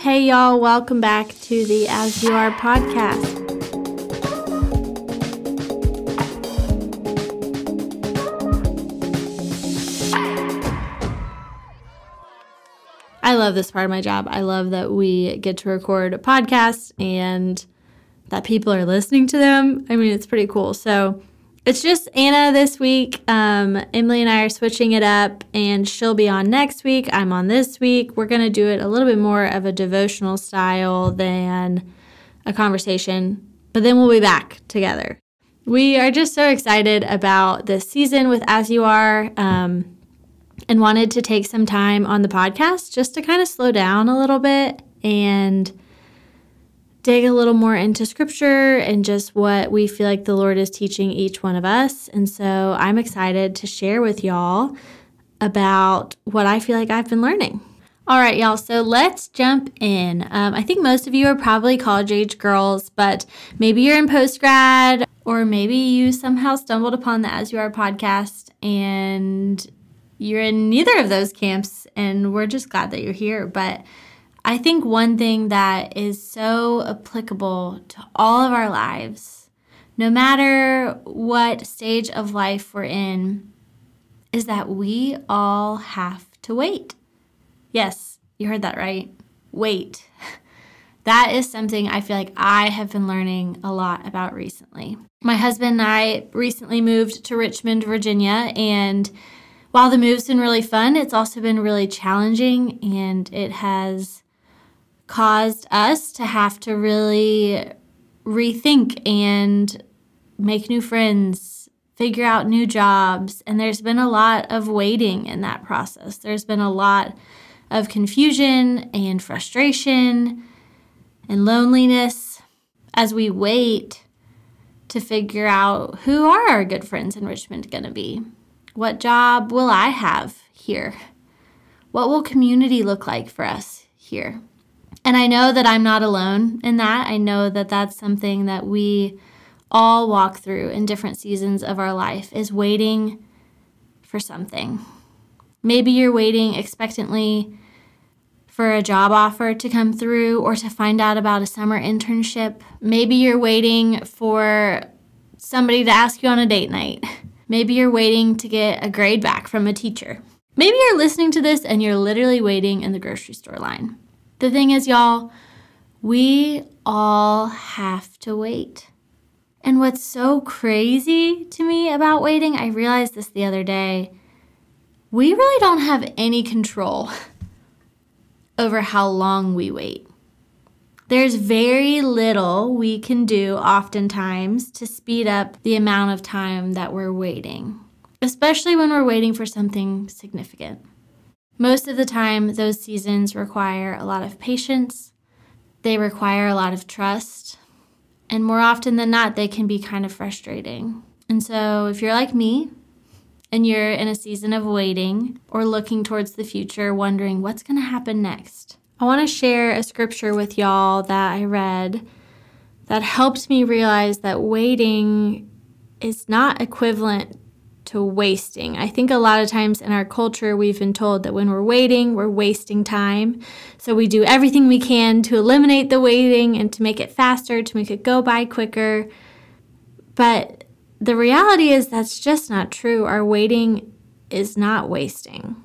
Hey, y'all, welcome back to the As You Are podcast. I love this part of my job. I love that we get to record a podcast and that people are listening to them. I mean, it's pretty cool. So, it's just Anna this week. Um, Emily and I are switching it up, and she'll be on next week. I'm on this week. We're going to do it a little bit more of a devotional style than a conversation, but then we'll be back together. We are just so excited about this season with As You Are um, and wanted to take some time on the podcast just to kind of slow down a little bit and dig a little more into scripture and just what we feel like the Lord is teaching each one of us. And so I'm excited to share with y'all about what I feel like I've been learning. All right, y'all, so let's jump in. Um, I think most of you are probably college age girls, but maybe you're in post grad, or maybe you somehow stumbled upon the As You Are podcast and you're in neither of those camps, and we're just glad that you're here. But I think one thing that is so applicable to all of our lives, no matter what stage of life we're in, is that we all have to wait. Yes, you heard that right. Wait. That is something I feel like I have been learning a lot about recently. My husband and I recently moved to Richmond, Virginia, and while the move's been really fun, it's also been really challenging and it has caused us to have to really rethink and make new friends, figure out new jobs. And there's been a lot of waiting in that process. There's been a lot of confusion and frustration and loneliness as we wait to figure out who are our good friends in Richmond going to be? What job will I have here? What will community look like for us here? And I know that I'm not alone in that. I know that that's something that we all walk through in different seasons of our life is waiting for something. Maybe you're waiting expectantly for a job offer to come through or to find out about a summer internship. Maybe you're waiting for somebody to ask you on a date night. Maybe you're waiting to get a grade back from a teacher. Maybe you're listening to this and you're literally waiting in the grocery store line. The thing is, y'all, we all have to wait. And what's so crazy to me about waiting, I realized this the other day, we really don't have any control over how long we wait. There's very little we can do oftentimes to speed up the amount of time that we're waiting, especially when we're waiting for something significant. Most of the time, those seasons require a lot of patience, they require a lot of trust, and more often than not, they can be kind of frustrating. And so, if you're like me and you're in a season of waiting or looking towards the future, wondering what's going to happen next, I want to share a scripture with y'all that I read that helped me realize that waiting is not equivalent to wasting. I think a lot of times in our culture, we've been told that when we're waiting, we're wasting time. So we do everything we can to eliminate the waiting and to make it faster, to make it go by quicker. But the reality is that's just not true. Our waiting is not wasting.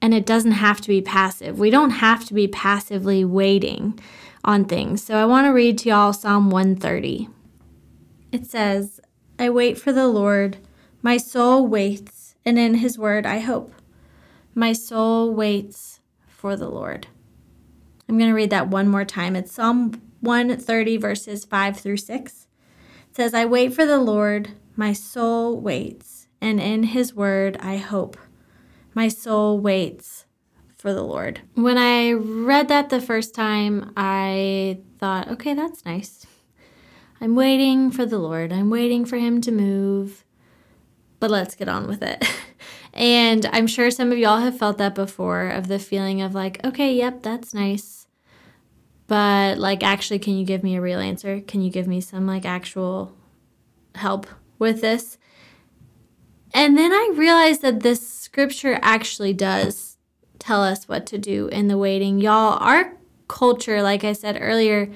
And it doesn't have to be passive. We don't have to be passively waiting on things. So I want to read to y'all Psalm 130. It says, I wait for the Lord my soul waits, and in his word I hope. My soul waits for the Lord. I'm going to read that one more time. It's Psalm 130, verses 5 through 6. It says, I wait for the Lord, my soul waits, and in his word I hope. My soul waits for the Lord. When I read that the first time, I thought, okay, that's nice. I'm waiting for the Lord. I'm waiting for him to move but let's get on with it. and I'm sure some of y'all have felt that before of the feeling of like, okay, yep, that's nice. But like, actually, can you give me a real answer? Can you give me some like actual help with this? And then I realized that this scripture actually does tell us what to do in the waiting. Y'all, our culture, like I said earlier,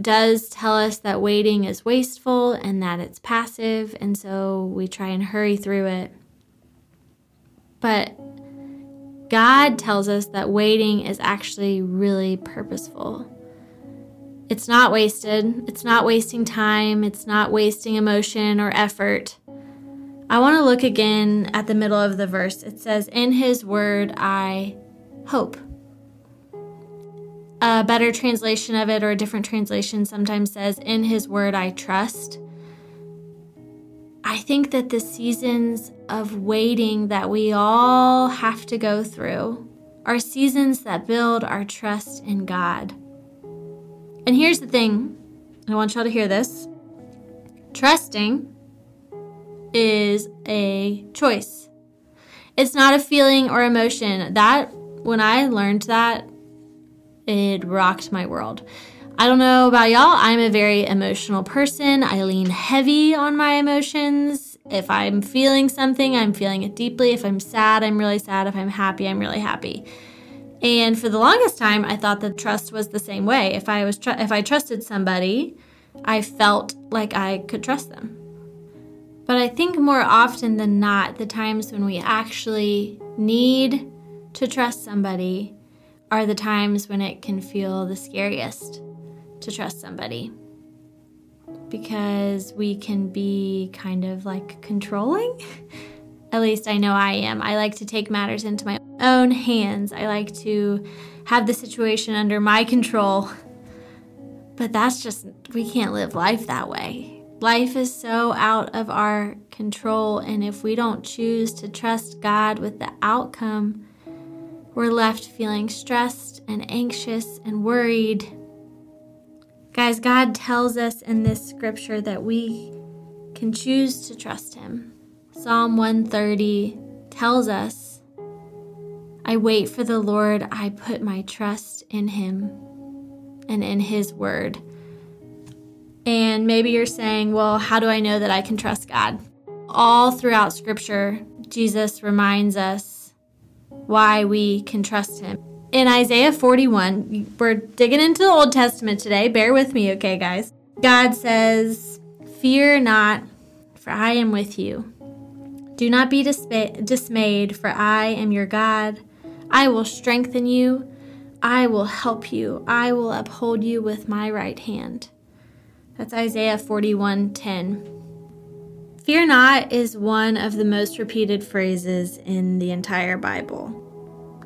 does tell us that waiting is wasteful and that it's passive, and so we try and hurry through it. But God tells us that waiting is actually really purposeful. It's not wasted, it's not wasting time, it's not wasting emotion or effort. I want to look again at the middle of the verse. It says, In his word I hope. A better translation of it, or a different translation, sometimes says, In his word I trust. I think that the seasons of waiting that we all have to go through are seasons that build our trust in God. And here's the thing I want y'all to hear this trusting is a choice. It's not a feeling or emotion. That, when I learned that, it rocked my world. I don't know about y'all, I'm a very emotional person. I lean heavy on my emotions. If I'm feeling something, I'm feeling it deeply. If I'm sad, I'm really sad. If I'm happy, I'm really happy. And for the longest time, I thought that trust was the same way. If I was tr- if I trusted somebody, I felt like I could trust them. But I think more often than not, the times when we actually need to trust somebody are the times when it can feel the scariest to trust somebody. Because we can be kind of like controlling. At least I know I am. I like to take matters into my own hands. I like to have the situation under my control. But that's just, we can't live life that way. Life is so out of our control, and if we don't choose to trust God with the outcome, we're left feeling stressed and anxious and worried. Guys, God tells us in this scripture that we can choose to trust Him. Psalm 130 tells us, I wait for the Lord, I put my trust in Him and in His word. And maybe you're saying, well, how do I know that I can trust God? All throughout Scripture, Jesus reminds us why we can trust Him. In Isaiah 41, we're digging into the Old Testament today. Bear with me, okay, guys? God says, Fear not, for I am with you. Do not be dismayed, for I am your God. I will strengthen you. I will help you. I will uphold you with my right hand. That's Isaiah 41:10. Fear not is one of the most repeated phrases in the entire Bible.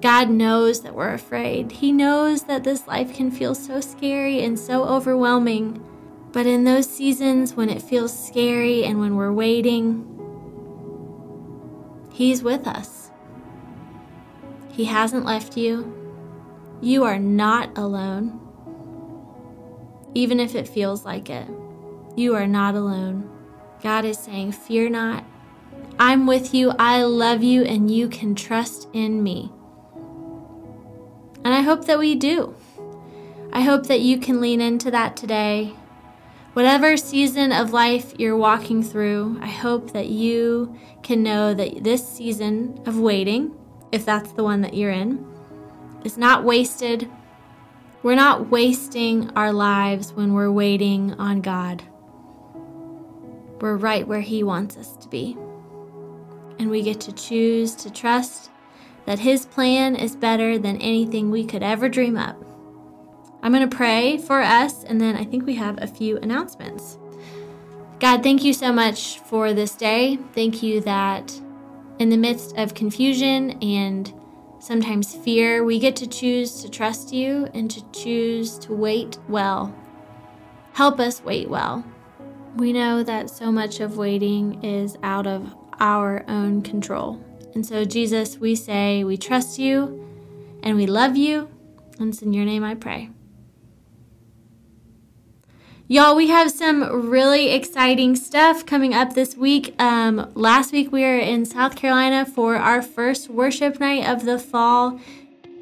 God knows that we're afraid. He knows that this life can feel so scary and so overwhelming. But in those seasons when it feels scary and when we're waiting, He's with us. He hasn't left you. You are not alone even if it feels like it. You are not alone. God is saying, Fear not. I'm with you. I love you, and you can trust in me. And I hope that we do. I hope that you can lean into that today. Whatever season of life you're walking through, I hope that you can know that this season of waiting, if that's the one that you're in, is not wasted we're not wasting our lives when we're waiting on God. We're right where He wants us to be. And we get to choose to trust that His plan is better than anything we could ever dream up. I'm going to pray for us, and then I think we have a few announcements. God, thank you so much for this day. Thank you that in the midst of confusion and sometimes fear, we get to choose to trust you and to choose to wait well. Help us wait well. We know that so much of waiting is out of our own control. And so, Jesus, we say we trust you and we love you. And it's in your name I pray. Y'all, we have some really exciting stuff coming up this week. Um, last week we were in South Carolina for our first worship night of the fall.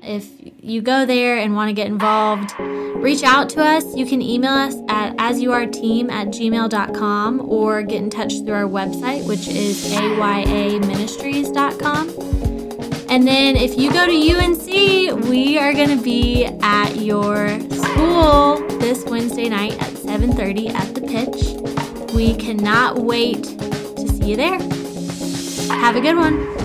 If you go there and want to get involved, reach out to us. You can email us at asyouareteam at gmail.com or get in touch through our website, which is ayaministries.com. And then if you go to UNC, we are going to be at your school this Wednesday night at 7:30 at the pitch. We cannot wait to see you there. Have a good one.